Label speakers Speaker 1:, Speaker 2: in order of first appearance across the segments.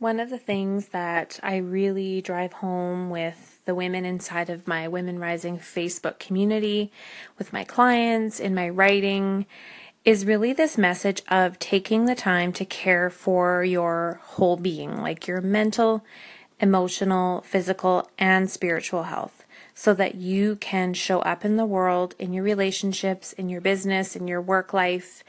Speaker 1: One of the things that I really drive home with the women inside of my Women Rising Facebook community, with my clients, in my writing, is really this message of taking the time to care for your whole being, like your mental, emotional, physical, and spiritual health, so that you can show up in the world, in your relationships, in your business, in your work life,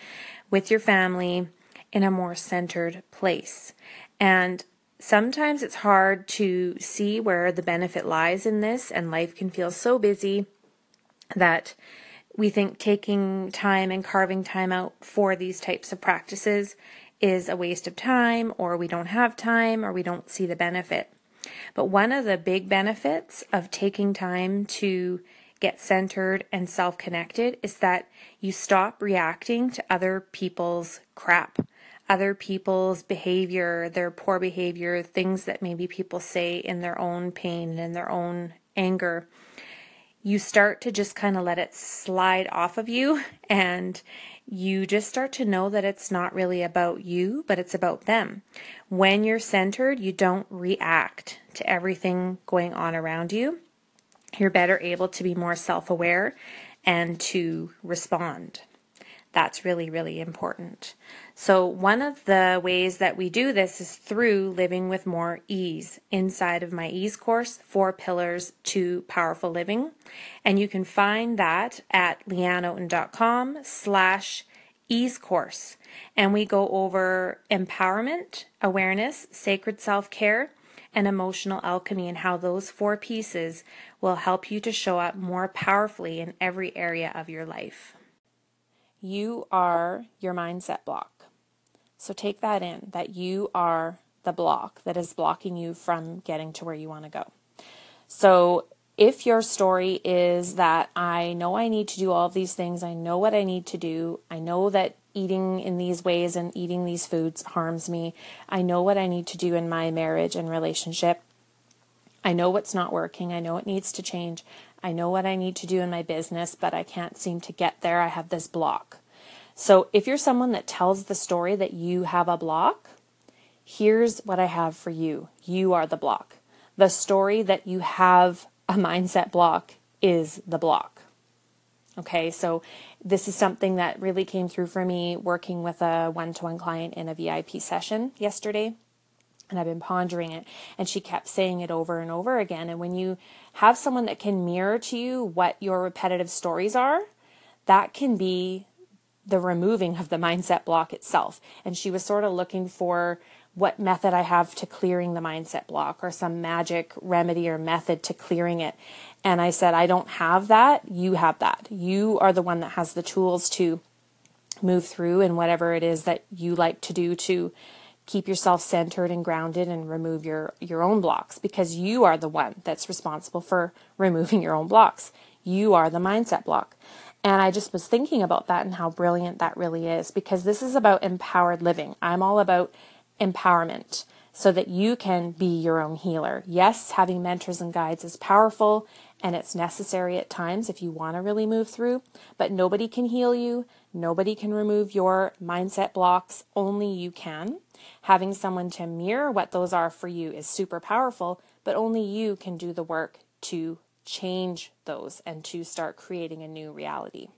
Speaker 1: with your family, in a more centered place. And sometimes it's hard to see where the benefit lies in this, and life can feel so busy that we think taking time and carving time out for these types of practices is a waste of time, or we don't have time, or we don't see the benefit. But one of the big benefits of taking time to get centered and self connected is that you stop reacting to other people's crap other people's behavior, their poor behavior, things that maybe people say in their own pain and in their own anger, you start to just kind of let it slide off of you and you just start to know that it's not really about you, but it's about them. When you're centered, you don't react to everything going on around you. You're better able to be more self aware and to respond. That's really, really important. So, one of the ways that we do this is through living with more ease inside of my ease course, Four Pillars to Powerful Living. And you can find that at leanneoten.com slash ease course. And we go over empowerment, awareness, sacred self care, and emotional alchemy, and how those four pieces will help you to show up more powerfully in every area of your life. You are your mindset block. So take that in that you are the block that is blocking you from getting to where you want to go. So if your story is that I know I need to do all of these things, I know what I need to do, I know that eating in these ways and eating these foods harms me, I know what I need to do in my marriage and relationship, I know what's not working, I know it needs to change, I know what I need to do in my business, but I can't seem to get there. I have this block. So, if you're someone that tells the story that you have a block, here's what I have for you. You are the block. The story that you have a mindset block is the block. Okay, so this is something that really came through for me working with a one to one client in a VIP session yesterday and I've been pondering it. And she kept saying it over and over again. And when you have someone that can mirror to you what your repetitive stories are, that can be the removing of the mindset block itself. And she was sort of looking for what method I have to clearing the mindset block or some magic remedy or method to clearing it. And I said, I don't have that. You have that. You are the one that has the tools to move through and whatever it is that you like to do to keep yourself centered and grounded and remove your your own blocks because you are the one that's responsible for removing your own blocks. You are the mindset block. And i just was thinking about that and how brilliant that really is because this is about empowered living. I'm all about empowerment so that you can be your own healer. Yes having mentors and guides is powerful and it's necessary at times if you want to really move through but nobody can heal you. Nobody can remove your mindset blocks. Only you can Having someone to mirror what those are for you is super powerful, but only you can do the work to change those and to start creating a new reality.